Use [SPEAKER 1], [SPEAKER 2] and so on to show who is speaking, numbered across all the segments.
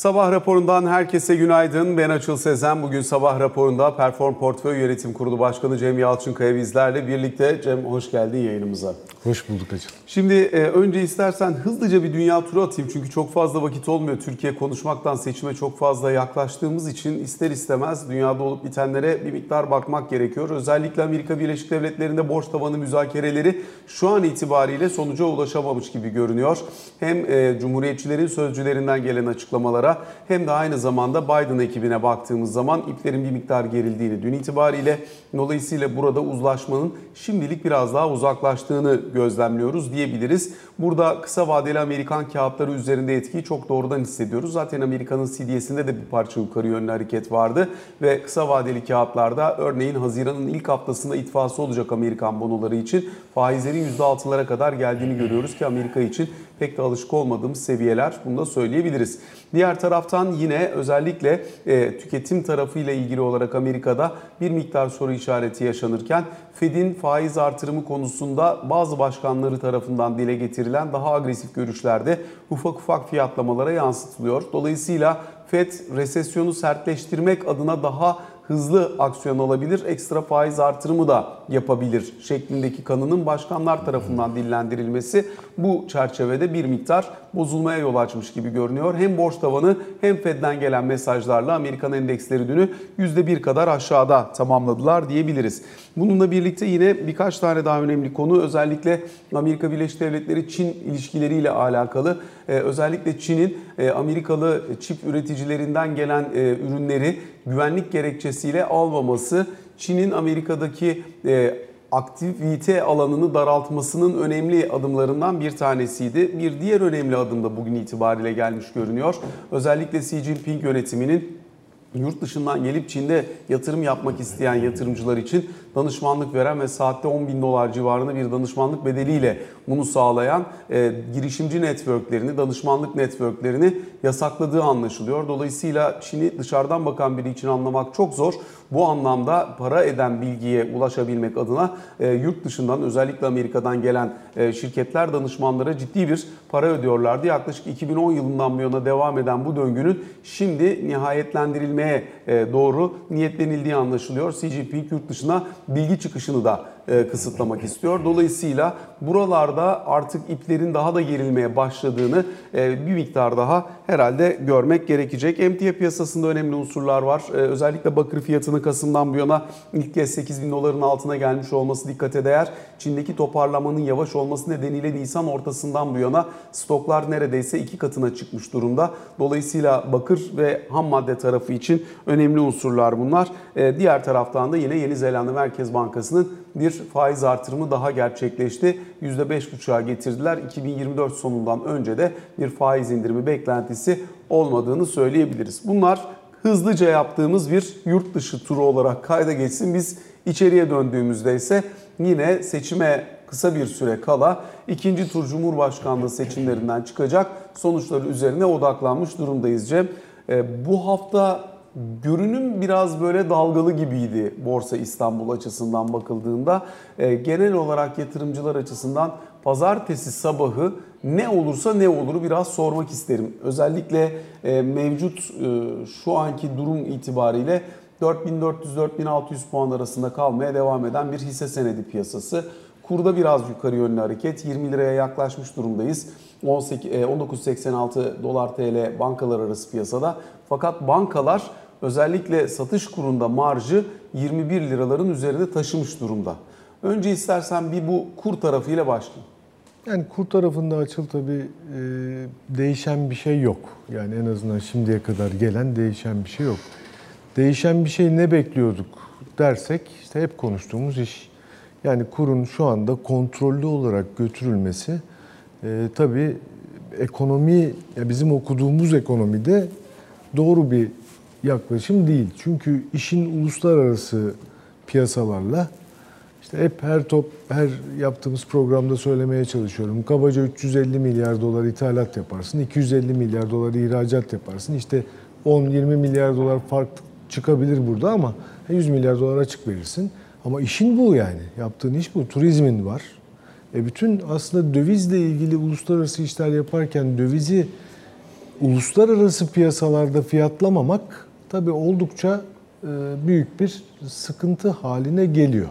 [SPEAKER 1] Sabah raporundan herkese günaydın. Ben Açıl Sezen. Bugün sabah raporunda Perform Portföy Yönetim Kurulu Başkanı Cem Yalçınkaya bizlerle birlikte. Cem hoş geldin yayınımıza.
[SPEAKER 2] Hoş bulduk Açıl.
[SPEAKER 1] Şimdi e, önce istersen hızlıca bir dünya turu atayım. Çünkü çok fazla vakit olmuyor. Türkiye konuşmaktan seçime çok fazla yaklaştığımız için ister istemez dünyada olup bitenlere bir miktar bakmak gerekiyor. Özellikle Amerika Birleşik Devletleri'nde borç tavanı müzakereleri şu an itibariyle sonuca ulaşamamış gibi görünüyor. Hem e, Cumhuriyetçilerin sözcülerinden gelen açıklamalara hem de aynı zamanda Biden ekibine baktığımız zaman iplerin bir miktar gerildiğini dün itibariyle dolayısıyla burada uzlaşmanın şimdilik biraz daha uzaklaştığını gözlemliyoruz diyebiliriz. Burada kısa vadeli Amerikan kağıtları üzerinde etkiyi çok doğrudan hissediyoruz. Zaten Amerika'nın CDS'inde de bir parça yukarı yönlü hareket vardı ve kısa vadeli kağıtlarda örneğin Haziran'ın ilk haftasında itfası olacak Amerikan bonoları için faizlerin %6'lara kadar geldiğini görüyoruz ki Amerika için pek de alışık olmadığımız seviyeler bunu da söyleyebiliriz. Diğer taraftan yine özellikle e, tüketim tarafıyla ilgili olarak Amerika'da bir miktar soru işareti yaşanırken Fed'in faiz artırımı konusunda bazı başkanları tarafından dile getirilen daha agresif görüşlerde ufak ufak fiyatlamalara yansıtılıyor. Dolayısıyla Fed resesyonu sertleştirmek adına daha hızlı aksiyon alabilir, ekstra faiz artırımı da yapabilir şeklindeki kanının başkanlar tarafından dillendirilmesi bu çerçevede bir miktar bozulmaya yol açmış gibi görünüyor. Hem borç tavanı hem Fed'den gelen mesajlarla Amerikan endeksleri dünü %1 kadar aşağıda tamamladılar diyebiliriz. Bununla birlikte yine birkaç tane daha önemli konu özellikle Amerika Birleşik Devletleri Çin ilişkileriyle alakalı. Ee, özellikle Çin'in e, Amerikalı çip üreticilerinden gelen e, ürünleri güvenlik gerekçesiyle almaması, Çin'in Amerika'daki e, aktivite alanını daraltmasının önemli adımlarından bir tanesiydi. Bir diğer önemli adım da bugün itibariyle gelmiş görünüyor. Özellikle Xi Jinping yönetiminin yurt dışından gelip Çin'de yatırım yapmak isteyen yatırımcılar için danışmanlık veren ve saatte 10 bin dolar civarında bir danışmanlık bedeliyle bunu sağlayan e, girişimci networklerini, danışmanlık networklerini yasakladığı anlaşılıyor. Dolayısıyla Çin'i dışarıdan bakan biri için anlamak çok zor. Bu anlamda para eden bilgiye ulaşabilmek adına e, yurt dışından özellikle Amerika'dan gelen e, şirketler danışmanlara ciddi bir para ödüyorlardı. Yaklaşık 2010 yılından bu yana devam eden bu döngünün şimdi nihayetlendirilmeye e, doğru niyetlenildiği anlaşılıyor. Xi yurt dışına bilgi çıkışını da kısıtlamak istiyor. Dolayısıyla buralarda artık iplerin daha da gerilmeye başladığını e, bir miktar daha herhalde görmek gerekecek. Emtia piyasasında önemli unsurlar var. E, özellikle bakır fiyatının Kasım'dan bu yana ilk kez 8 bin doların altına gelmiş olması dikkate değer. Çin'deki toparlamanın yavaş olması nedeniyle Nisan ortasından bu yana stoklar neredeyse iki katına çıkmış durumda. Dolayısıyla bakır ve ham madde tarafı için önemli unsurlar bunlar. Diğer taraftan da yine Yeni Zelanda Merkez Bankası'nın bir faiz artırımı daha gerçekleşti. %5,5'a getirdiler. 2024 sonundan önce de bir faiz indirimi beklentisi olmadığını söyleyebiliriz. Bunlar hızlıca yaptığımız bir yurt dışı turu olarak kayda geçsin. Biz içeriye döndüğümüzde ise yine seçime kısa bir süre kala ikinci tur Cumhurbaşkanlığı seçimlerinden çıkacak sonuçları üzerine odaklanmış durumdayız Cem. E, bu hafta görünüm biraz böyle dalgalı gibiydi Borsa İstanbul açısından bakıldığında. E, genel olarak yatırımcılar açısından pazartesi sabahı ne olursa ne oluru biraz sormak isterim. Özellikle e, mevcut e, şu anki durum itibariyle 4400-4600 puan arasında kalmaya devam eden bir hisse senedi piyasası. Kurda biraz yukarı yönlü hareket. 20 liraya yaklaşmış durumdayız. 19.86 dolar TL bankalar arası piyasada. Fakat bankalar özellikle satış kurunda marjı 21 liraların üzerinde taşımış durumda. Önce istersen bir bu kur tarafıyla başlayayım.
[SPEAKER 2] Yani kur tarafında açıl tabii e, değişen bir şey yok. Yani en azından şimdiye kadar gelen değişen bir şey yok. Değişen bir şey ne bekliyorduk dersek işte hep konuştuğumuz iş. Yani kurun şu anda kontrollü olarak götürülmesi e, tabii ekonomi, ya bizim okuduğumuz ekonomide doğru bir yaklaşım değil. Çünkü işin uluslararası piyasalarla işte hep her top her yaptığımız programda söylemeye çalışıyorum. Kabaca 350 milyar dolar ithalat yaparsın, 250 milyar dolar ihracat yaparsın. İşte 10-20 milyar dolar fark çıkabilir burada ama 100 milyar dolar açık verirsin. Ama işin bu yani. Yaptığın iş bu. Turizmin var. E bütün aslında dövizle ilgili uluslararası işler yaparken dövizi uluslararası piyasalarda fiyatlamamak tabii oldukça e, büyük bir sıkıntı haline geliyor.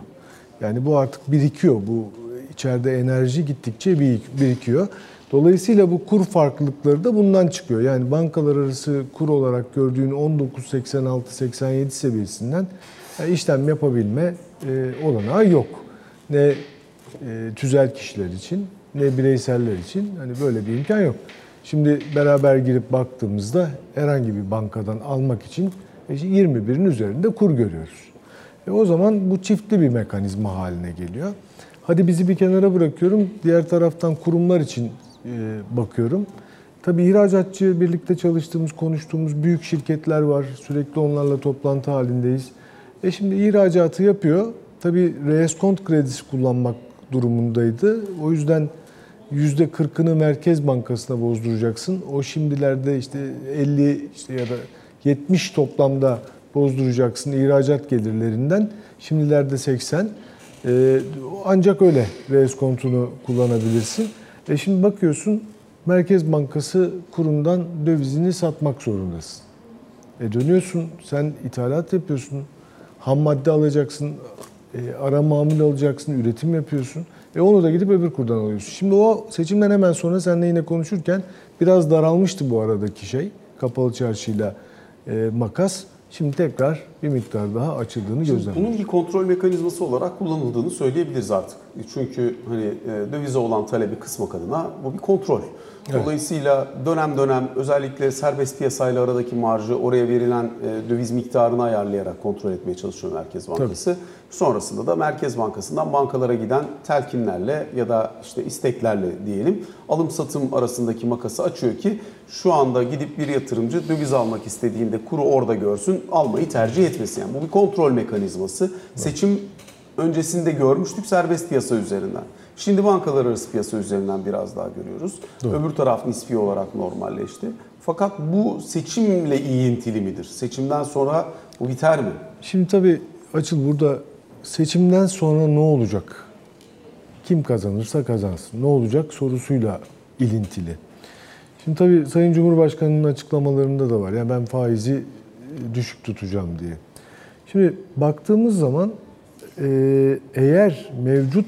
[SPEAKER 2] Yani bu artık birikiyor. Bu içeride enerji gittikçe birik- birikiyor. Dolayısıyla bu kur farklılıkları da bundan çıkıyor. Yani bankalar arası kur olarak gördüğün 19.86-87 seviyesinden yani işlem yapabilme e, olanağı yok. Ne e, tüzel kişiler için ne bireyseller için hani böyle bir imkan yok. Şimdi beraber girip baktığımızda herhangi bir bankadan almak için e, 21'in üzerinde kur görüyoruz. E o zaman bu çiftli bir mekanizma haline geliyor. Hadi bizi bir kenara bırakıyorum. Diğer taraftan kurumlar için e, bakıyorum. Tabii ihracatçı birlikte çalıştığımız, konuştuğumuz büyük şirketler var. Sürekli onlarla toplantı halindeyiz. E şimdi ihracatı yapıyor. Tabii reeskont kredisi kullanmak durumundaydı. O yüzden %40'ını Merkez Bankası'na bozduracaksın. O şimdilerde işte 50 işte ya da 70 toplamda bozduracaksın ihracat gelirlerinden. Şimdilerde 80. Ee, ancak öyle reeskontunu kullanabilirsin. E şimdi bakıyorsun Merkez Bankası kurundan dövizini satmak zorundasın. E dönüyorsun sen ithalat yapıyorsun. Ham madde alacaksın, e, ara mamul alacaksın, üretim yapıyorsun. E onu da gidip öbür kurdan alıyorsun. Şimdi o seçimden hemen sonra seninle yine konuşurken biraz daralmıştı bu aradaki şey. Kapalı çarşıyla e, makas. Şimdi tekrar bir miktar daha açıldığını gözlemliyoruz.
[SPEAKER 1] Bunun bir kontrol mekanizması olarak kullanıldığını söyleyebiliriz artık. Çünkü hani e, dövize olan talebi kısmak adına bu bir kontrol. Dolayısıyla dönem dönem özellikle serbest piyasayla aradaki marjı oraya verilen e, döviz miktarını ayarlayarak kontrol etmeye çalışıyor Merkez Bankası. Sonrasında da Merkez Bankası'ndan bankalara giden telkinlerle ya da işte isteklerle diyelim alım satım arasındaki makası açıyor ki şu anda gidip bir yatırımcı döviz almak istediğinde kuru orada görsün almayı tercih etmesin. Yani bu bir kontrol mekanizması. Seçim öncesinde görmüştük serbest piyasa üzerinden. Şimdi bankalar arası piyasa üzerinden biraz daha görüyoruz. Öbür taraf nispi olarak normalleşti. Fakat bu seçimle ilintili midir? Seçimden sonra bu biter mi?
[SPEAKER 2] Şimdi tabii Açıl burada seçimden sonra ne olacak? Kim kazanırsa kazansın. Ne olacak sorusuyla ilintili. Şimdi tabii Sayın Cumhurbaşkanı'nın açıklamalarında da var. Yani ben faizi düşük tutacağım diye. Şimdi baktığımız zaman e, eğer mevcut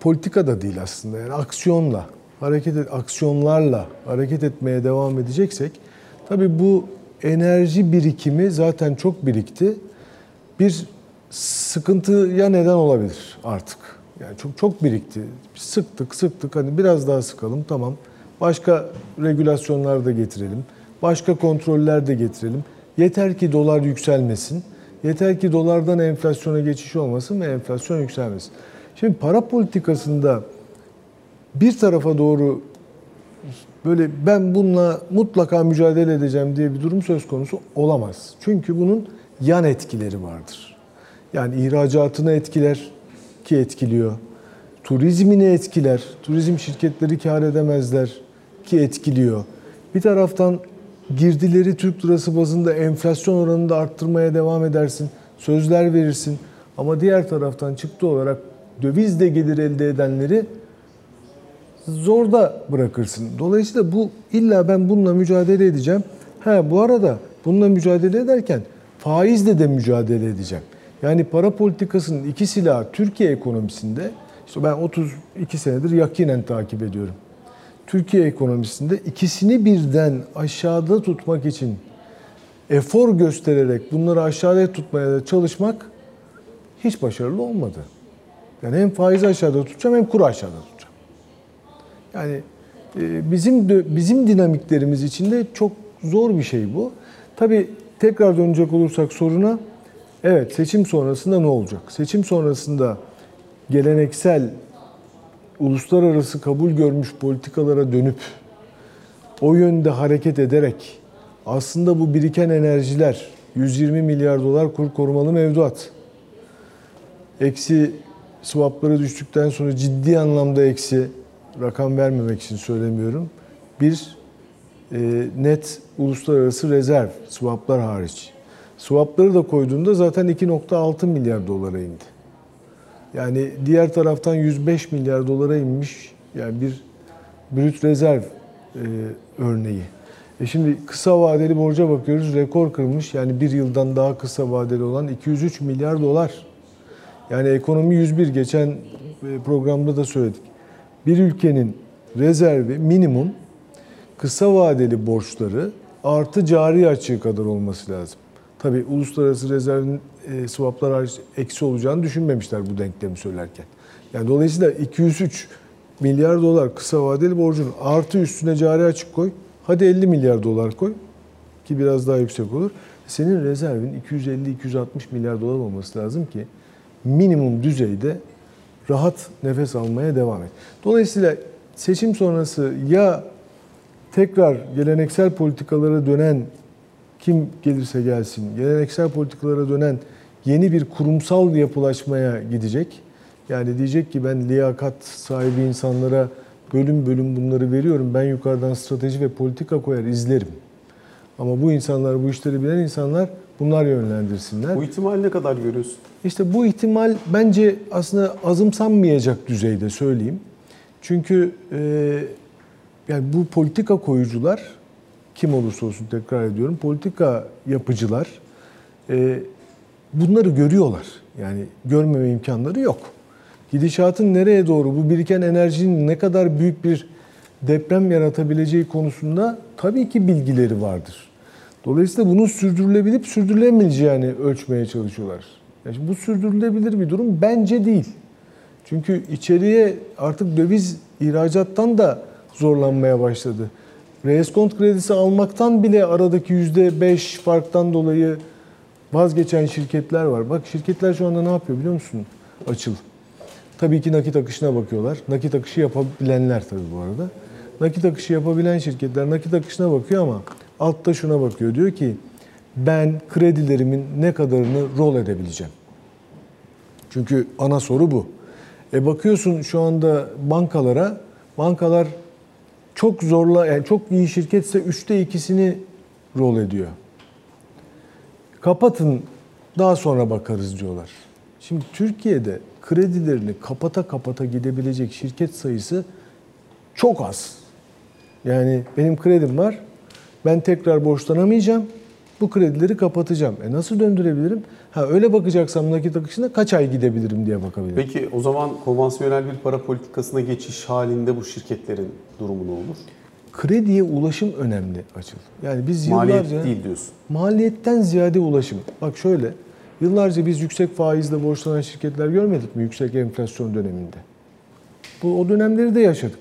[SPEAKER 2] politika da değil aslında yani aksiyonla hareket et, aksiyonlarla hareket etmeye devam edeceksek tabii bu enerji birikimi zaten çok birikti. Bir sıkıntıya neden olabilir artık. Yani çok çok birikti. Sıktık, sıktık. Hani biraz daha sıkalım tamam. Başka regülasyonlar da getirelim. Başka kontroller de getirelim. Yeter ki dolar yükselmesin. Yeter ki dolardan enflasyona geçiş olmasın ve enflasyon yükselmesin. Şimdi para politikasında bir tarafa doğru böyle ben bununla mutlaka mücadele edeceğim diye bir durum söz konusu olamaz. Çünkü bunun yan etkileri vardır. Yani ihracatını etkiler ki etkiliyor. Turizmini etkiler. Turizm şirketleri kar edemezler ki etkiliyor. Bir taraftan girdileri Türk lirası bazında enflasyon oranını da arttırmaya devam edersin. Sözler verirsin. Ama diğer taraftan çıktı olarak dövizle gelir elde edenleri zorda bırakırsın. Dolayısıyla bu illa ben bununla mücadele edeceğim. Ha bu arada bununla mücadele ederken faizle de mücadele edeceğim. Yani para politikasının iki silahı Türkiye ekonomisinde işte ben 32 senedir yakinen takip ediyorum. Türkiye ekonomisinde ikisini birden aşağıda tutmak için efor göstererek bunları aşağıda tutmaya çalışmak hiç başarılı olmadı. Yani hem faizi aşağıda tutacağım hem kuru aşağıda tutacağım. Yani e, bizim bizim dinamiklerimiz içinde çok zor bir şey bu. Tabii tekrar dönecek olursak soruna evet seçim sonrasında ne olacak? Seçim sonrasında geleneksel uluslararası kabul görmüş politikalara dönüp o yönde hareket ederek aslında bu biriken enerjiler 120 milyar dolar kur korumalı mevduat eksi swapları düştükten sonra ciddi anlamda eksi rakam vermemek için söylemiyorum. Bir e, net uluslararası rezerv swaplar hariç. Swapları da koyduğunda zaten 2.6 milyar dolara indi. Yani diğer taraftan 105 milyar dolara inmiş yani bir brüt rezerv e, örneği. E şimdi kısa vadeli borca bakıyoruz. Rekor kırmış. Yani bir yıldan daha kısa vadeli olan 203 milyar dolar. Yani ekonomi 101. Geçen e, programda da söyledik. Bir ülkenin rezervi minimum kısa vadeli borçları artı cari açığı kadar olması lazım. Tabii uluslararası rezervin e, swaplar hariç eksi olacağını düşünmemişler bu denklemi söylerken. Yani dolayısıyla 203 milyar dolar kısa vadeli borcun artı üstüne cari açık koy. Hadi 50 milyar dolar koy ki biraz daha yüksek olur. Senin rezervin 250-260 milyar dolar olması lazım ki minimum düzeyde rahat nefes almaya devam et. Dolayısıyla seçim sonrası ya tekrar geleneksel politikalara dönen kim gelirse gelsin, geleneksel politikalara dönen yeni bir kurumsal yapılaşmaya gidecek. Yani diyecek ki ben liyakat sahibi insanlara bölüm bölüm bunları veriyorum. Ben yukarıdan strateji ve politika koyar izlerim. Ama bu insanlar, bu işleri bilen insanlar bunlar yönlendirsinler.
[SPEAKER 1] Bu ihtimali ne kadar görüyorsun?
[SPEAKER 2] İşte bu ihtimal bence aslında azımsanmayacak düzeyde söyleyeyim. Çünkü e, yani bu politika koyucular kim olursa olsun tekrar ediyorum politika yapıcılar e, bunları görüyorlar. Yani görmeme imkanları yok. Gidişatın nereye doğru bu biriken enerjinin ne kadar büyük bir deprem yaratabileceği konusunda tabii ki bilgileri vardır. Dolayısıyla bunun sürdürülebilip sürdürülemeyeceğini ölçmeye çalışıyorlar. Yani bu sürdürülebilir bir durum bence değil. Çünkü içeriye artık döviz ihracattan da zorlanmaya başladı. Reeskont kredisi almaktan bile aradaki %5 farktan dolayı vazgeçen şirketler var. Bak şirketler şu anda ne yapıyor biliyor musun? Açıl. Tabii ki nakit akışına bakıyorlar. Nakit akışı yapabilenler tabii bu arada. Nakit akışı yapabilen şirketler nakit akışına bakıyor ama altta şuna bakıyor. Diyor ki ben kredilerimin ne kadarını rol edebileceğim. Çünkü ana soru bu. E bakıyorsun şu anda bankalara, bankalar çok zorla, yani çok iyi şirketse üçte ikisini rol ediyor. Kapatın daha sonra bakarız diyorlar. Şimdi Türkiye'de kredilerini kapata kapata gidebilecek şirket sayısı çok az. Yani benim kredim var, ben tekrar borçlanamayacağım, bu kredileri kapatacağım. E nasıl döndürebilirim? Ha öyle bakacaksam nakit akışına kaç ay gidebilirim diye bakabilirim.
[SPEAKER 1] Peki o zaman konvansiyonel bir para politikasına geçiş halinde bu şirketlerin durumu ne olur?
[SPEAKER 2] Krediye ulaşım önemli açıl. Yani biz
[SPEAKER 1] Maliyet
[SPEAKER 2] yıllarca
[SPEAKER 1] değil diyorsun.
[SPEAKER 2] maliyetten ziyade ulaşım. Bak şöyle, yıllarca biz yüksek faizle borçlanan şirketler görmedik mi yüksek enflasyon döneminde? Bu o dönemleri de yaşadık.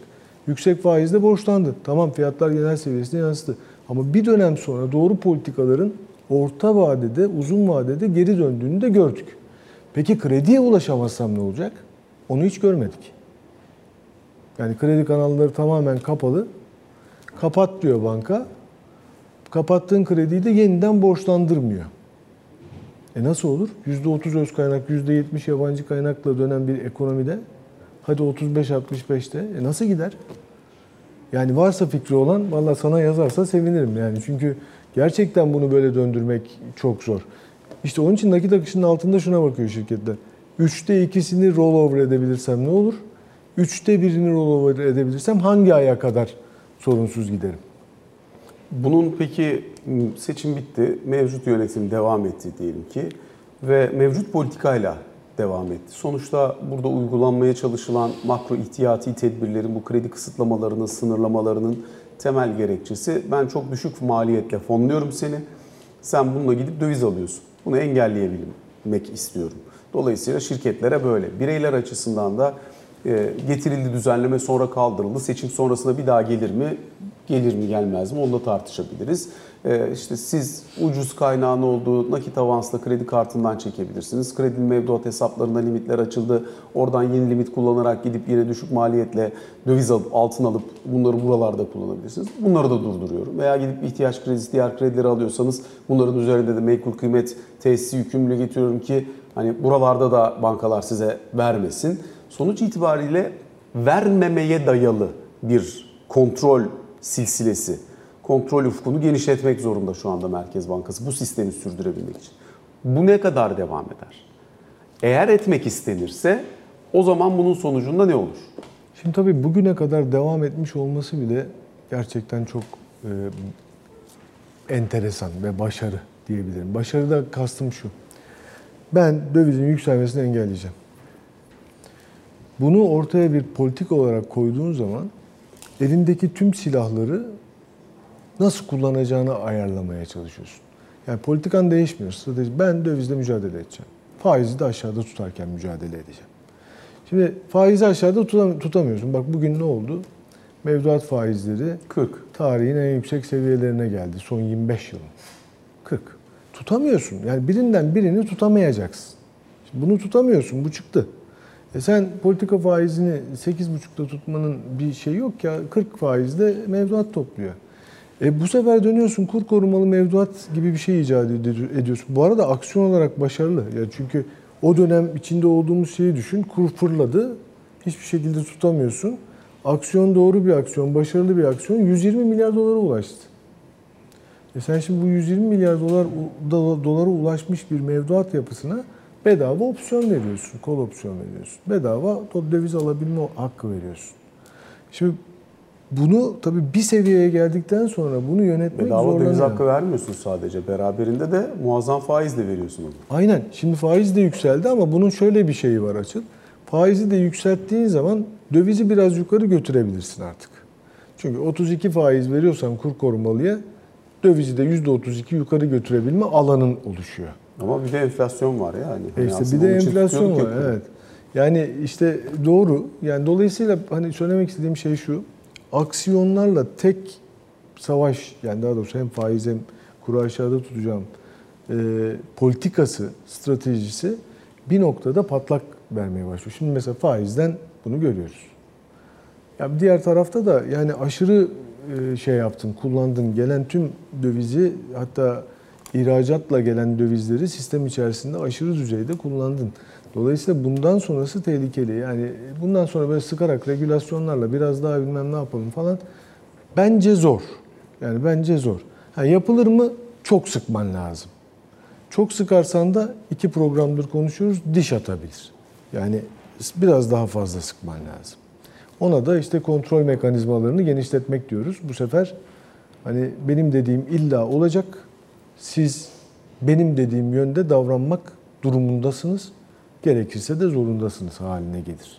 [SPEAKER 2] Yüksek faizle borçlandı. Tamam fiyatlar genel seviyesine yansıdı. Ama bir dönem sonra doğru politikaların orta vadede, uzun vadede geri döndüğünü de gördük. Peki krediye ulaşamazsam ne olacak? Onu hiç görmedik. Yani kredi kanalları tamamen kapalı. Kapat diyor banka. Kapattığın krediyi de yeniden borçlandırmıyor. E nasıl olur? %30 öz kaynak, %70 yabancı kaynakla dönen bir ekonomide hadi 35-65'te e nasıl gider? Yani varsa fikri olan valla sana yazarsa sevinirim yani. Çünkü gerçekten bunu böyle döndürmek çok zor. İşte onun için nakit akışının altında şuna bakıyor şirketler. Üçte ikisini rollover edebilirsem ne olur? Üçte birini rollover edebilirsem hangi aya kadar sorunsuz giderim?
[SPEAKER 1] Bunun peki seçim bitti, mevcut yönetim devam etti diyelim ki ve mevcut politikayla devam etti. Sonuçta burada uygulanmaya çalışılan makro ihtiyati tedbirlerin bu kredi kısıtlamalarının, sınırlamalarının temel gerekçesi ben çok düşük maliyetle fonluyorum seni. Sen bununla gidip döviz alıyorsun. Bunu engelleyebilmek istiyorum. Dolayısıyla şirketlere böyle. Bireyler açısından da e, getirildi düzenleme sonra kaldırıldı. Seçim sonrasında bir daha gelir mi? Gelir mi gelmez mi? Onu da tartışabiliriz. E, işte siz ucuz kaynağın olduğu nakit avansla kredi kartından çekebilirsiniz. Kredi mevduat hesaplarında limitler açıldı. Oradan yeni limit kullanarak gidip yine düşük maliyetle döviz alıp altın alıp bunları buralarda kullanabilirsiniz. Bunları da durduruyorum. Veya gidip ihtiyaç kredisi diğer kredileri alıyorsanız bunların üzerinde de menkul kıymet tesisi yükümlülüğü getiriyorum ki hani buralarda da bankalar size vermesin. Sonuç itibariyle vermemeye dayalı bir kontrol silsilesi, kontrol ufkunu genişletmek zorunda şu anda Merkez Bankası bu sistemi sürdürebilmek için. Bu ne kadar devam eder? Eğer etmek istenirse o zaman bunun sonucunda ne olur?
[SPEAKER 2] Şimdi tabii bugüne kadar devam etmiş olması bile gerçekten çok e, enteresan ve başarı diyebilirim. Başarıda kastım şu. Ben dövizin yükselmesini engelleyeceğim. Bunu ortaya bir politik olarak koyduğun zaman elindeki tüm silahları nasıl kullanacağını ayarlamaya çalışıyorsun. Yani politikan değişmiyor. Strateji. Ben dövizle mücadele edeceğim. Faizi de aşağıda tutarken mücadele edeceğim. Şimdi faizi aşağıda tutamıyorsun. Bak bugün ne oldu? Mevduat faizleri
[SPEAKER 1] 40.
[SPEAKER 2] Tarihin en yüksek seviyelerine geldi son 25 yılın. 40. Tutamıyorsun. Yani birinden birini tutamayacaksın. Şimdi bunu tutamıyorsun. Bu çıktı. E sen politika faizini 8,5'da tutmanın bir şeyi yok ya. 40 faizde mevduat topluyor. E bu sefer dönüyorsun kur korumalı mevduat gibi bir şey icat ediyorsun. Bu arada aksiyon olarak başarılı. Ya çünkü o dönem içinde olduğumuz şeyi düşün. Kur fırladı. Hiçbir şekilde tutamıyorsun. Aksiyon doğru bir aksiyon, başarılı bir aksiyon 120 milyar dolara ulaştı. E sen şimdi bu 120 milyar dolar dolara ulaşmış bir mevduat yapısına bedava opsiyon veriyorsun, kol opsiyon veriyorsun. Bedava döviz alabilme hakkı veriyorsun. Şimdi bunu tabii bir seviyeye geldikten sonra bunu yönetmek
[SPEAKER 1] Bedava
[SPEAKER 2] zorlanıyor.
[SPEAKER 1] döviz hakkı vermiyorsun sadece. Beraberinde de muazzam faiz de veriyorsun onu.
[SPEAKER 2] Aynen. Şimdi faiz de yükseldi ama bunun şöyle bir şeyi var açıl. Faizi de yükselttiğin zaman dövizi biraz yukarı götürebilirsin artık. Çünkü 32 faiz veriyorsan kur korumalıya dövizi de %32 yukarı götürebilme alanın oluşuyor.
[SPEAKER 1] Ama bir de enflasyon var yani.
[SPEAKER 2] E işte bir de enflasyon var evet. Yani işte doğru. Yani dolayısıyla hani söylemek istediğim şey şu. Aksiyonlarla tek savaş yani daha doğrusu hem faiz hem kuru aşağıda tutacağım e, politikası, stratejisi bir noktada patlak vermeye başlıyor. Şimdi mesela faizden bunu görüyoruz. Ya diğer tarafta da yani aşırı e, şey yaptın, kullandın, gelen tüm dövizi hatta ihracatla gelen dövizleri sistem içerisinde aşırı düzeyde kullandın. Dolayısıyla bundan sonrası tehlikeli. Yani bundan sonra böyle sıkarak regülasyonlarla biraz daha bilmem ne yapalım falan bence zor. Yani bence zor. Ha, yapılır mı? Çok sıkman lazım. Çok sıkarsan da iki programdır konuşuyoruz, diş atabilir. Yani biraz daha fazla sıkman lazım. Ona da işte kontrol mekanizmalarını genişletmek diyoruz. Bu sefer hani benim dediğim illa olacak. Siz benim dediğim yönde davranmak durumundasınız. Gerekirse de zorundasınız haline gelir.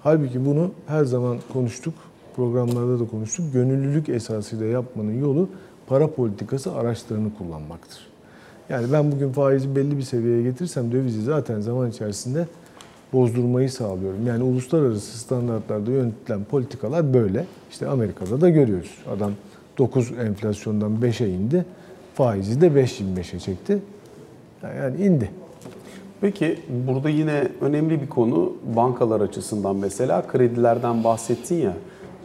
[SPEAKER 2] Halbuki bunu her zaman konuştuk, programlarda da konuştuk. Gönüllülük esasıyla yapmanın yolu para politikası araçlarını kullanmaktır. Yani ben bugün faizi belli bir seviyeye getirsem dövizi zaten zaman içerisinde bozdurmayı sağlıyorum. Yani uluslararası standartlarda yönetilen politikalar böyle. İşte Amerika'da da görüyoruz. Adam 9 enflasyondan 5'e indi. Faizi de 5.25'e çekti. Yani indi.
[SPEAKER 1] Peki burada yine önemli bir konu bankalar açısından mesela kredilerden bahsettin ya.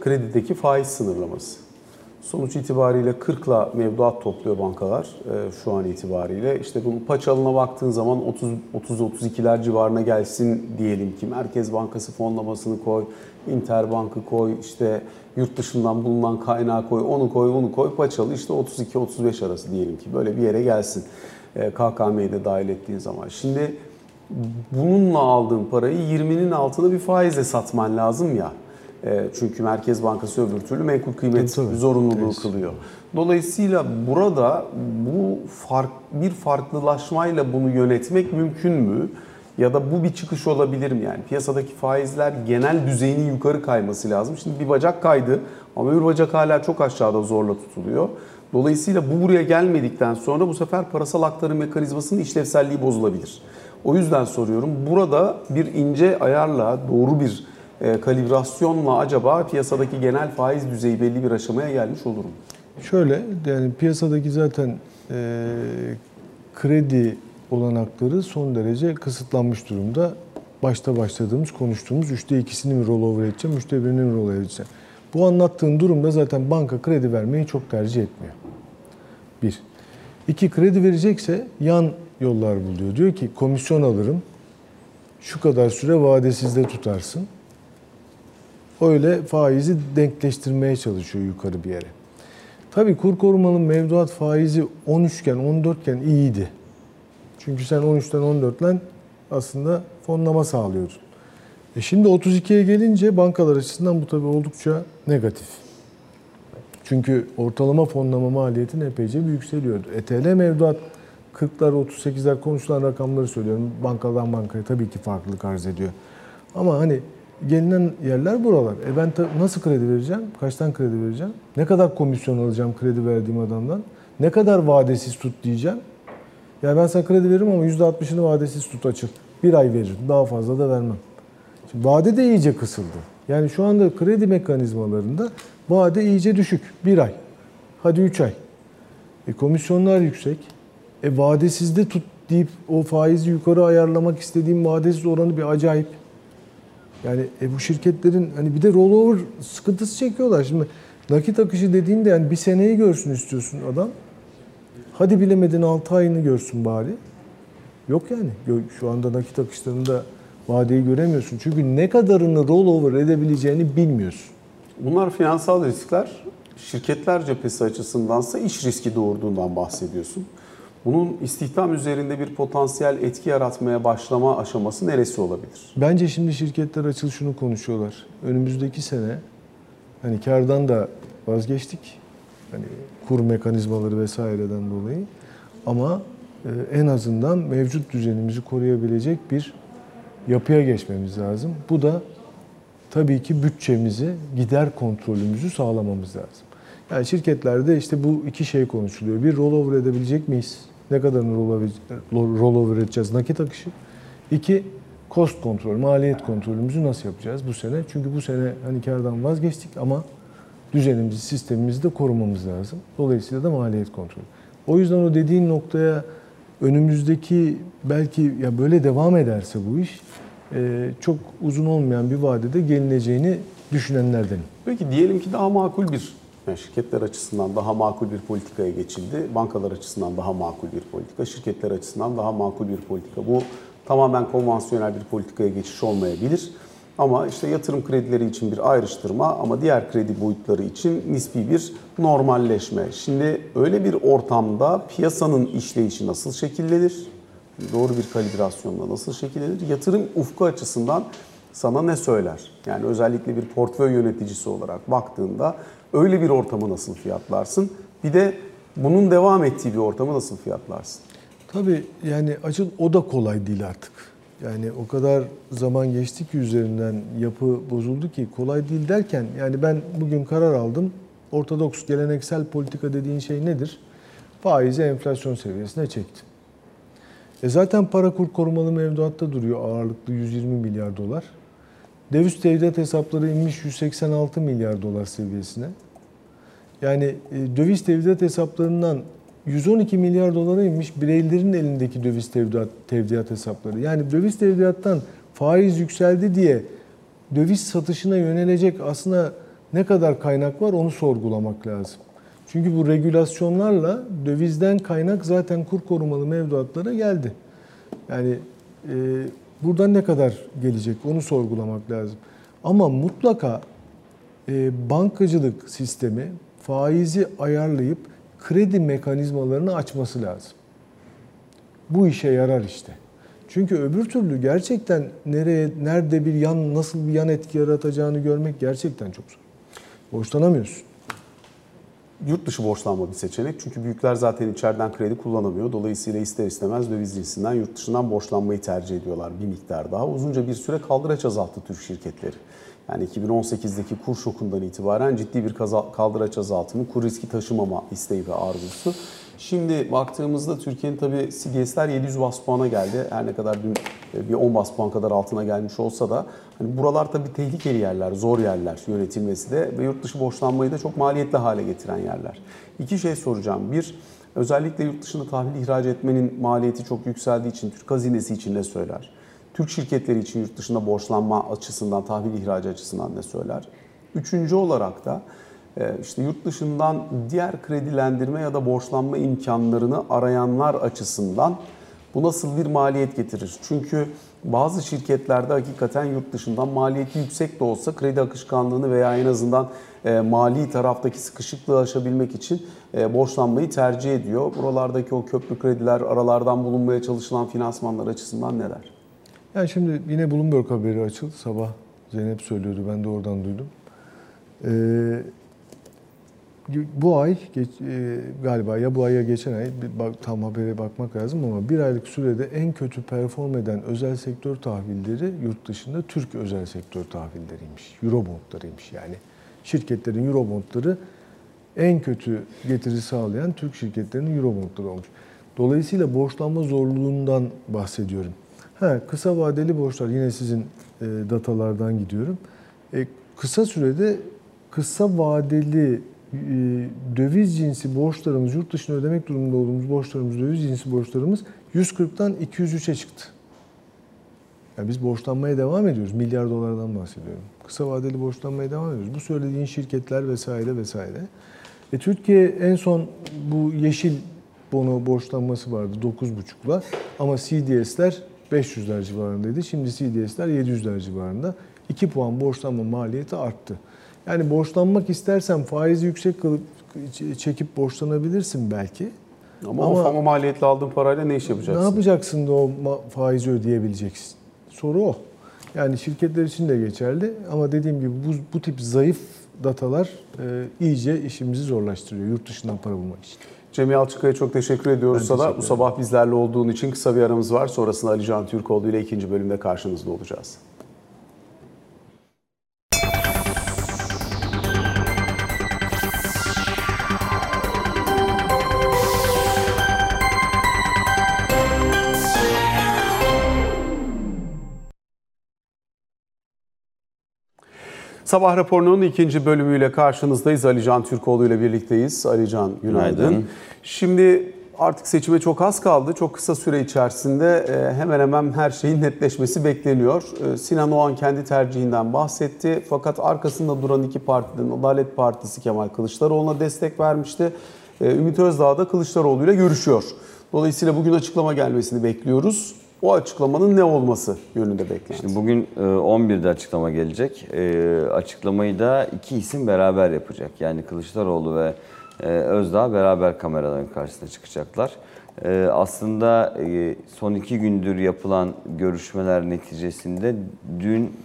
[SPEAKER 1] Kredideki faiz sınırlaması. Sonuç itibariyle 40'la mevduat topluyor bankalar e, şu an itibariyle. İşte bunun paçalına baktığın zaman 30-32'ler civarına gelsin diyelim ki. Merkez Bankası fonlamasını koy, Interbank'ı koy, işte yurt dışından bulunan kaynağı koy, onu koy, onu koy. Paçalı işte 32-35 arası diyelim ki. Böyle bir yere gelsin. E, KKM'yi de dahil ettiğin zaman. Şimdi bununla aldığın parayı 20'nin altında bir faizle satman lazım ya. E, çünkü Merkez Bankası öbür türlü menkul kıymet tabii, zorunluluğu evet. kılıyor. Dolayısıyla burada bu fark bir farklılaşmayla bunu yönetmek mümkün mü? Ya da bu bir çıkış olabilir mi? Yani piyasadaki faizler genel düzeyinin yukarı kayması lazım. Şimdi bir bacak kaydı ama bir bacak hala çok aşağıda zorla tutuluyor. Dolayısıyla bu buraya gelmedikten sonra bu sefer parasal aktarım mekanizmasının işlevselliği bozulabilir. O yüzden soruyorum. Burada bir ince ayarla, doğru bir e, kalibrasyonla acaba piyasadaki genel faiz düzeyi belli bir aşamaya gelmiş olur mu?
[SPEAKER 2] Şöyle, yani piyasadaki zaten e, kredi olanakları son derece kısıtlanmış durumda. Başta başladığımız, konuştuğumuz üçte ikisini mi rollover edeceğim, üçte birini mi rollover edeceğim. Bu anlattığın durumda zaten banka kredi vermeyi çok tercih etmiyor. Bir. İki, kredi verecekse yan yollar buluyor. Diyor ki komisyon alırım, şu kadar süre vadesizde tutarsın. Öyle faizi denkleştirmeye çalışıyor yukarı bir yere. Tabii kur korumanın mevduat faizi 13 iken 14 iken iyiydi. Çünkü sen 13'ten 14'ten aslında fonlama sağlıyordun. E şimdi 32'ye gelince bankalar açısından bu tabii oldukça negatif. Çünkü ortalama fonlama maliyetin epeyce bir yükseliyordu. ETL mevduat 40'lar 38'ler konuşulan rakamları söylüyorum. Bankadan bankaya tabii ki farklılık arz ediyor. Ama hani gelinen yerler buralar. E ben nasıl kredi vereceğim? Kaçtan kredi vereceğim? Ne kadar komisyon alacağım kredi verdiğim adamdan? Ne kadar vadesiz tut diyeceğim? Ya ben sana kredi veririm ama %60'ını vadesiz tut açıl. Bir ay veririm. Daha fazla da vermem. Şimdi vade de iyice kısıldı. Yani şu anda kredi mekanizmalarında vade iyice düşük. Bir ay. Hadi üç ay. E komisyonlar yüksek. E vadesizde tut deyip o faizi yukarı ayarlamak istediğim vadesiz oranı bir acayip. Yani e bu şirketlerin hani bir de rollover sıkıntısı çekiyorlar. Şimdi nakit akışı dediğinde yani bir seneyi görsün istiyorsun adam. Hadi bilemedin 6 ayını görsün bari. Yok yani. Şu anda nakit akışlarında vadeyi göremiyorsun. Çünkü ne kadarını rollover edebileceğini bilmiyorsun.
[SPEAKER 1] Bunlar finansal riskler. Şirketler cephesi açısındansa iş riski doğurduğundan bahsediyorsun. Bunun istihdam üzerinde bir potansiyel etki yaratmaya başlama aşaması neresi olabilir?
[SPEAKER 2] Bence şimdi şirketler açıl şunu konuşuyorlar. Önümüzdeki sene hani kardan da vazgeçtik. Hani kur mekanizmaları vesaireden dolayı. Ama e, en azından mevcut düzenimizi koruyabilecek bir yapıya geçmemiz lazım. Bu da tabii ki bütçemizi, gider kontrolümüzü sağlamamız lazım. Yani şirketlerde işte bu iki şey konuşuluyor. Bir rollover edebilecek miyiz? Ne kadarını rollover, edeceğiz? Nakit akışı. İki, cost kontrol, maliyet kontrolümüzü nasıl yapacağız bu sene? Çünkü bu sene hani kardan vazgeçtik ama düzenimizi, sistemimizi de korumamız lazım. Dolayısıyla da maliyet kontrolü. O yüzden o dediğin noktaya önümüzdeki belki ya böyle devam ederse bu iş çok uzun olmayan bir vadede gelineceğini düşünenlerdenim.
[SPEAKER 1] Peki diyelim ki daha makul bir yani şirketler açısından daha makul bir politikaya geçildi. Bankalar açısından daha makul bir politika, şirketler açısından daha makul bir politika. Bu tamamen konvansiyonel bir politikaya geçiş olmayabilir. Ama işte yatırım kredileri için bir ayrıştırma ama diğer kredi boyutları için nispi bir normalleşme. Şimdi öyle bir ortamda piyasanın işleyişi nasıl şekillenir? Doğru bir kalibrasyonla nasıl şekillenir? Yatırım ufku açısından sana ne söyler? Yani özellikle bir portföy yöneticisi olarak baktığında öyle bir ortamı nasıl fiyatlarsın? Bir de bunun devam ettiği bir ortamı nasıl fiyatlarsın?
[SPEAKER 2] Tabii yani açıl o da kolay değil artık. Yani o kadar zaman geçti ki üzerinden yapı bozuldu ki kolay değil derken yani ben bugün karar aldım. Ortodoks geleneksel politika dediğin şey nedir? Faizi enflasyon seviyesine çektim. E zaten para kur korumalı mevduatta duruyor ağırlıklı 120 milyar dolar. Döviz tevdiat hesapları inmiş 186 milyar dolar seviyesine. Yani e, döviz tevdiat hesaplarından 112 milyar dolara inmiş bireylerin elindeki döviz tevdiat, tevdiat hesapları. Yani döviz tevdiattan faiz yükseldi diye döviz satışına yönelecek aslında ne kadar kaynak var onu sorgulamak lazım. Çünkü bu regülasyonlarla dövizden kaynak zaten kur korumalı mevduatlara geldi. Yani e, buradan ne kadar gelecek onu sorgulamak lazım. Ama mutlaka e, bankacılık sistemi faizi ayarlayıp kredi mekanizmalarını açması lazım. Bu işe yarar işte. Çünkü öbür türlü gerçekten nereye, nerede bir yan, nasıl bir yan etki yaratacağını görmek gerçekten çok zor. Borçlanamıyorsun.
[SPEAKER 1] Yurt dışı borçlanma bir seçenek. Çünkü büyükler zaten içeriden kredi kullanamıyor. Dolayısıyla ister istemez döviz cinsinden yurt dışından borçlanmayı tercih ediyorlar bir miktar daha. Uzunca bir süre kaldıraç azalttı Türk şirketleri. Yani 2018'deki kur şokundan itibaren ciddi bir kaldıraç azaltımı, kur riski taşımama isteği ve arzusu. Şimdi baktığımızda Türkiye'nin tabii CDS'ler 700 bas puana geldi. Her ne kadar dün e, bir 10 bas puan kadar altına gelmiş olsa da hani buralar tabii tehlikeli yerler, zor yerler yönetilmesi de ve yurt dışı borçlanmayı da çok maliyetli hale getiren yerler. İki şey soracağım. Bir, özellikle yurt dışında tahvil ihraç etmenin maliyeti çok yükseldiği için Türk hazinesi için ne söyler? Türk şirketleri için yurt dışında borçlanma açısından, tahvil ihracı açısından ne söyler? Üçüncü olarak da e, işte yurt dışından diğer kredilendirme ya da borçlanma imkanlarını arayanlar açısından bu nasıl bir maliyet getirir? Çünkü bazı şirketlerde hakikaten yurt dışından maliyeti yüksek de olsa kredi akışkanlığını veya en azından e, mali taraftaki sıkışıklığı aşabilmek için e, borçlanmayı tercih ediyor. Buralardaki o köprü krediler, aralardan bulunmaya çalışılan finansmanlar açısından neler?
[SPEAKER 2] Yani şimdi yine Bloomberg haberi açıldı sabah. Zeynep söylüyordu, ben de oradan duydum. Ee, bu ay geç, e, galiba ya bu ay ya geçen ay bak, tam habere bakmak lazım ama bir aylık sürede en kötü perform eden özel sektör tahvilleri yurt dışında Türk özel sektör tahvilleriymiş. Eurobondlarıymış yani. Şirketlerin Eurobondları en kötü getiri sağlayan Türk şirketlerinin Eurobondları olmuş. Dolayısıyla borçlanma zorluğundan bahsediyorum. Ha, kısa vadeli borçlar yine sizin e, datalardan gidiyorum. E, kısa sürede kısa vadeli döviz cinsi borçlarımız, yurt dışına ödemek durumunda olduğumuz borçlarımız, döviz cinsi borçlarımız 140'tan 203'e çıktı. Yani biz borçlanmaya devam ediyoruz. Milyar dolardan bahsediyorum. Kısa vadeli borçlanmaya devam ediyoruz. Bu söylediğin şirketler vesaire vesaire. E, Türkiye en son bu yeşil bono borçlanması vardı 9,5'la ama CDS'ler 500'ler civarındaydı. Şimdi CDS'ler 700'ler civarında. 2 puan borçlanma maliyeti arttı. Yani borçlanmak istersen faizi yüksek kalıp çekip borçlanabilirsin belki.
[SPEAKER 1] Ama, ama o fama maliyetli aldığın parayla ne iş yapacaksın?
[SPEAKER 2] Ne yapacaksın da o faizi ödeyebileceksin? Soru o. Yani şirketler için de geçerli ama dediğim gibi bu, bu tip zayıf datalar e, iyice işimizi zorlaştırıyor yurt dışından para bulmak için.
[SPEAKER 1] Cemil Alçıkaya çok teşekkür ediyoruz
[SPEAKER 2] Ben
[SPEAKER 1] sana. Bu sabah bizlerle olduğun için kısa bir aramız var. Sonrasında Ali Can Türkoğlu ile ikinci bölümde karşınızda olacağız. Sabah raporunun ikinci bölümüyle karşınızdayız. Ali Can Türkoğlu ile birlikteyiz. Ali Can günaydın.
[SPEAKER 3] Günaydın.
[SPEAKER 1] Şimdi artık seçime çok az kaldı. Çok kısa süre içerisinde e, hemen hemen her şeyin netleşmesi bekleniyor. E, Sinan Oğan kendi tercihinden bahsetti. Fakat arkasında duran iki partiden Adalet Partisi Kemal Kılıçdaroğlu'na destek vermişti. E, Ümit Özdağ da Kılıçdaroğlu ile görüşüyor. Dolayısıyla bugün açıklama gelmesini bekliyoruz. O açıklamanın ne olması yönünde beklenti.
[SPEAKER 3] Şimdi bugün e, 11'de açıklama gelecek. E, açıklamayı da iki isim beraber yapacak. Yani Kılıçdaroğlu ve e, Özdağ beraber kameraların karşısına çıkacaklar. E, aslında e, son iki gündür yapılan görüşmeler neticesinde dün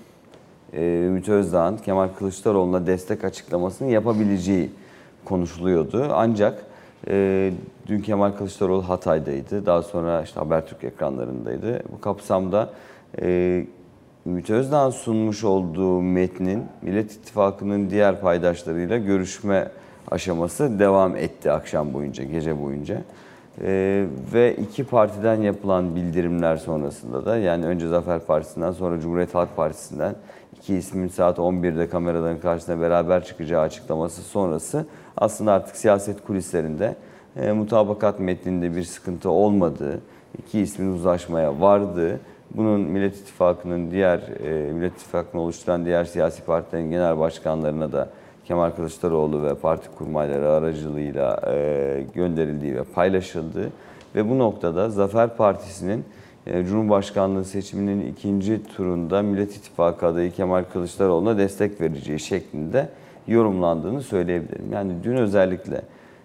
[SPEAKER 3] e, Ümit Özdağ'ın Kemal Kılıçdaroğlu'na destek açıklamasını yapabileceği konuşuluyordu. Ancak e, dün Kemal Kılıçdaroğlu Hatay'daydı. Daha sonra işte Habertürk ekranlarındaydı. Bu kapsamda e, Ümit Özdağ'ın sunmuş olduğu metnin Millet İttifakı'nın diğer paydaşlarıyla görüşme aşaması devam etti akşam boyunca, gece boyunca. Ee, ve iki partiden yapılan bildirimler sonrasında da yani önce Zafer Partisi'nden sonra Cumhuriyet Halk Partisi'nden iki ismin saat 11'de kameraların karşısına beraber çıkacağı açıklaması sonrası aslında artık siyaset kulislerinde e, mutabakat metninde bir sıkıntı olmadığı, iki ismin uzlaşmaya vardığı, bunun Millet İttifakı'nın diğer, e, Millet İttifakı'nı oluşturan diğer siyasi partilerin genel başkanlarına da Kemal Kılıçdaroğlu ve parti kurmayları aracılığıyla e, gönderildiği ve paylaşıldığı ve bu noktada Zafer Partisi'nin Cumhurbaşkanlığı seçiminin ikinci turunda Millet İttifakı adayı Kemal Kılıçdaroğlu'na destek vereceği şeklinde yorumlandığını söyleyebilirim. Yani dün özellikle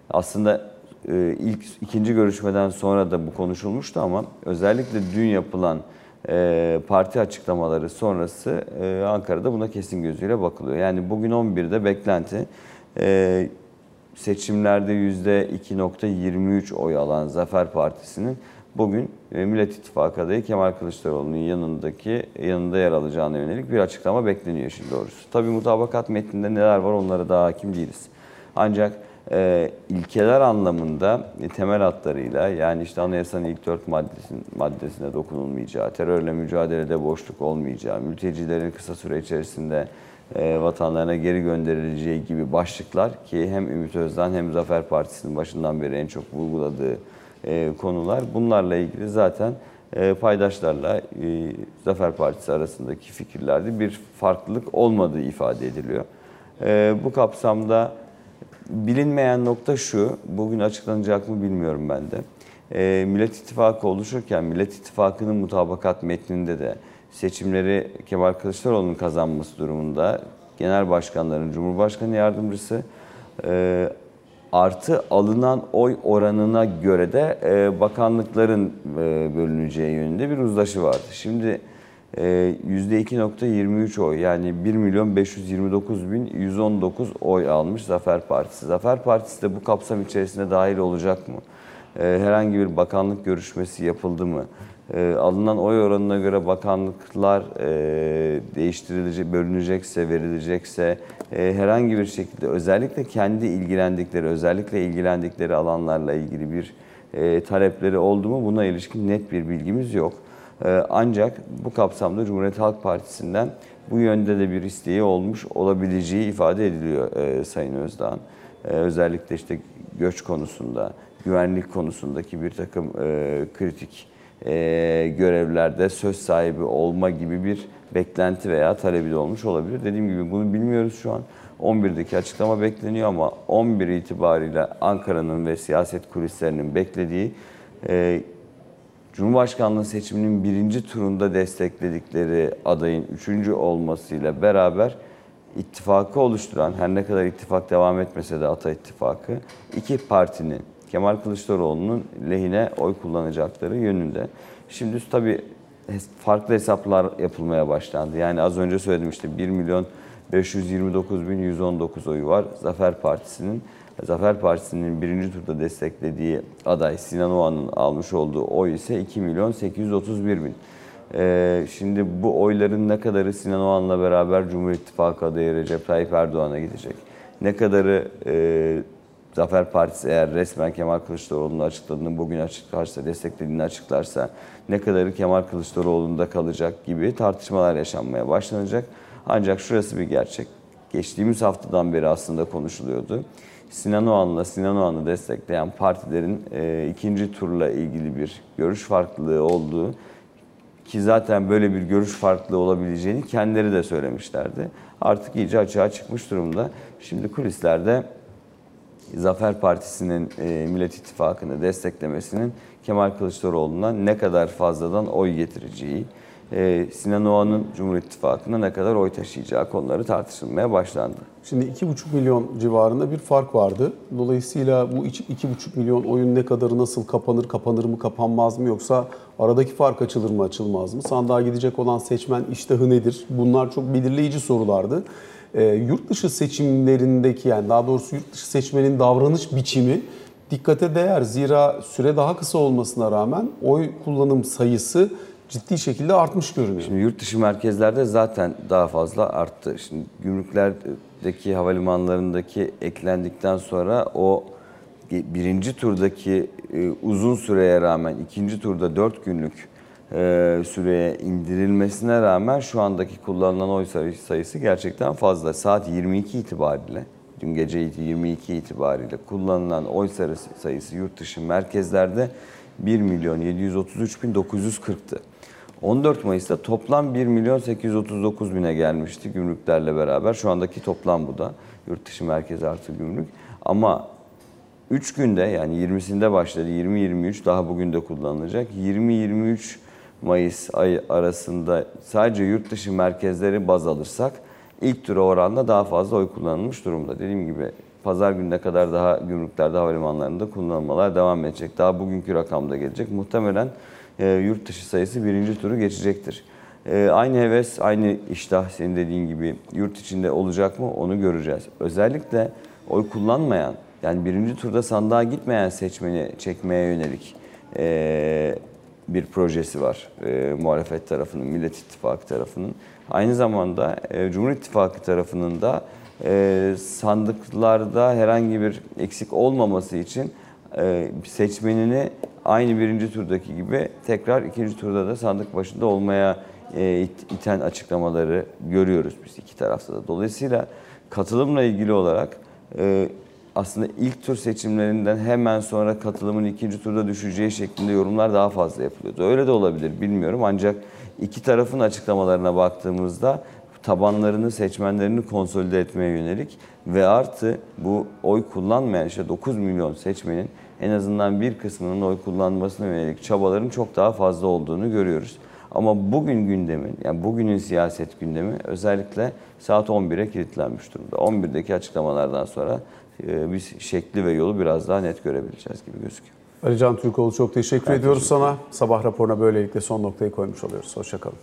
[SPEAKER 3] aslında e, ilk ikinci görüşmeden sonra da bu konuşulmuştu ama özellikle dün yapılan e, parti açıklamaları sonrası e, Ankara'da buna kesin gözüyle bakılıyor. Yani bugün 11'de beklenti seçimlerde %2.23 oy alan Zafer Partisi'nin bugün Millet İttifakı adayı Kemal Kılıçdaroğlu'nun yanındaki yanında yer alacağına yönelik bir açıklama bekleniyor işin doğrusu. Tabii mutabakat metninde neler var onlara daha hakim değiliz. Ancak e, ilkeler anlamında e, temel hatlarıyla yani işte anayasanın ilk dört maddesin, maddesine dokunulmayacağı, terörle mücadelede boşluk olmayacağı, mültecilerin kısa süre içerisinde e, vatanlarına geri gönderileceği gibi başlıklar ki hem Ümit Özdağ hem Zafer Partisi'nin başından beri en çok vurguladığı e, konular. Bunlarla ilgili zaten e, paydaşlarla e, Zafer Partisi arasındaki fikirlerde bir farklılık olmadığı ifade ediliyor. E, bu kapsamda bilinmeyen nokta şu, bugün açıklanacak mı bilmiyorum ben de. E, Millet İttifakı oluşurken Millet İttifakı'nın mutabakat metninde de seçimleri Kemal Kılıçdaroğlu'nun kazanması durumunda genel başkanların, Cumhurbaşkanı yardımcısı e, artı alınan oy oranına göre de e, bakanlıkların e, bölüneceği yönünde bir uzlaşı vardı. Şimdi e, %2.23 oy yani 1 milyon 529 bin 119 oy almış Zafer Partisi. Zafer Partisi de bu kapsam içerisinde dahil olacak mı? E, herhangi bir bakanlık görüşmesi yapıldı mı? E, alınan oy oranına göre bakanlıklar e, değiştirilecek, bölünecekse, verilecekse e, herhangi bir şekilde özellikle kendi ilgilendikleri, özellikle ilgilendikleri alanlarla ilgili bir e, talepleri oldu mu buna ilişkin net bir bilgimiz yok. E, ancak bu kapsamda Cumhuriyet Halk Partisi'nden bu yönde de bir isteği olmuş olabileceği ifade ediliyor e, Sayın Özdağ'ın. E, özellikle işte göç konusunda, güvenlik konusundaki bir takım e, kritik e, görevlerde söz sahibi olma gibi bir beklenti veya talebi de olmuş olabilir. Dediğim gibi bunu bilmiyoruz şu an. 11'deki açıklama bekleniyor ama 11 itibariyle Ankara'nın ve siyaset kulislerinin beklediği e, Cumhurbaşkanlığı seçiminin birinci turunda destekledikleri adayın üçüncü olmasıyla beraber ittifakı oluşturan, her ne kadar ittifak devam etmese de Ata İttifakı, iki partinin Kemal Kılıçdaroğlu'nun lehine oy kullanacakları yönünde. Şimdi tabii farklı hesaplar yapılmaya başlandı. Yani az önce söyledim işte 1 milyon 529 bin 119 oyu var Zafer Partisi'nin. Zafer Partisi'nin birinci turda desteklediği aday Sinan Oğan'ın almış olduğu oy ise 2 milyon 831 bin. Ee, şimdi bu oyların ne kadarı Sinan Oğan'la beraber Cumhur İttifakı adayı Recep Tayyip Erdoğan'a gidecek? Ne kadarı e, Zafer Partisi eğer resmen Kemal Kılıçdaroğlu'nun açıkladığını bugün açıklarsa, desteklediğini açıklarsa ne kadarı Kemal Kılıçdaroğlu'nda kalacak gibi tartışmalar yaşanmaya başlanacak. Ancak şurası bir gerçek. Geçtiğimiz haftadan beri aslında konuşuluyordu. Sinan Oğan'la Sinan Oğan'ı destekleyen partilerin e, ikinci turla ilgili bir görüş farklılığı olduğu ki zaten böyle bir görüş farklılığı olabileceğini kendileri de söylemişlerdi. Artık iyice açığa çıkmış durumda. Şimdi kulislerde Zafer Partisi'nin e, Millet İttifakı'nı desteklemesinin Kemal Kılıçdaroğlu'na ne kadar fazladan oy getireceği, e, Sinan Oğan'ın Cumhur İttifakı'na ne kadar oy taşıyacağı konuları tartışılmaya başlandı.
[SPEAKER 1] Şimdi 2,5 milyon civarında bir fark vardı. Dolayısıyla bu 2,5 milyon oyun ne kadarı nasıl kapanır, kapanır mı, kapanmaz mı yoksa aradaki fark açılır mı, açılmaz mı? Sandığa gidecek olan seçmen iştahı nedir? Bunlar çok belirleyici sorulardı. E, yurt dışı seçimlerindeki yani daha doğrusu yurt dışı seçmenin davranış biçimi dikkate değer. Zira süre daha kısa olmasına rağmen oy kullanım sayısı ciddi şekilde artmış görünüyor.
[SPEAKER 3] Şimdi yurt dışı merkezlerde zaten daha fazla arttı. Şimdi gümrüklerdeki havalimanlarındaki eklendikten sonra o birinci turdaki e, uzun süreye rağmen ikinci turda dört günlük e, süreye indirilmesine rağmen şu andaki kullanılan oy sayısı gerçekten fazla. Saat 22 itibariyle, dün gece 22 itibariyle kullanılan oy sayısı yurt dışı merkezlerde 1 milyon 733 bin 940'tı. 14 Mayıs'ta toplam 1 milyon 839 bine gelmişti gümrüklerle beraber. Şu andaki toplam bu da yurt dışı merkez artı gümrük. Ama 3 günde yani 20'sinde başladı 20-23 daha bugün de kullanılacak. 20-23 Mayıs ayı arasında sadece yurt dışı merkezleri baz alırsak ilk tura oranla daha fazla oy kullanılmış durumda. Dediğim gibi pazar gününe kadar daha gümrüklerde, havalimanlarında kullanılmalar devam edecek. Daha bugünkü rakamda gelecek. Muhtemelen e, yurt dışı sayısı birinci turu geçecektir. E, aynı heves, aynı iştah senin dediğin gibi yurt içinde olacak mı onu göreceğiz. Özellikle oy kullanmayan yani birinci turda sandığa gitmeyen seçmeni çekmeye yönelik e, bir projesi var e, muhalefet tarafının, Millet İttifakı tarafının. Aynı zamanda e, Cumhur İttifakı tarafının da e, sandıklarda herhangi bir eksik olmaması için e, seçmenini aynı birinci turdaki gibi tekrar ikinci turda da sandık başında olmaya e, iten açıklamaları görüyoruz biz iki tarafta da. Dolayısıyla katılımla ilgili olarak e, aslında ilk tur seçimlerinden hemen sonra katılımın ikinci turda düşeceği şeklinde yorumlar daha fazla yapılıyordu. Öyle de olabilir bilmiyorum ancak iki tarafın açıklamalarına baktığımızda tabanlarını, seçmenlerini konsolide etmeye yönelik ve artı bu oy kullanmayan işte 9 milyon seçmenin en azından bir kısmının oy kullanmasına yönelik çabaların çok daha fazla olduğunu görüyoruz. Ama bugün gündemin, yani bugünün siyaset gündemi özellikle saat 11'e kilitlenmiş durumda. 11'deki açıklamalardan sonra biz şekli ve yolu biraz daha net görebileceğiz gibi gözüküyor.
[SPEAKER 1] Ali Can Türkoğlu çok teşekkür
[SPEAKER 3] Ben
[SPEAKER 1] ediyoruz
[SPEAKER 3] teşekkür
[SPEAKER 1] sana. Sabah raporuna böylelikle son noktayı koymuş oluyoruz. Hoşçakalın.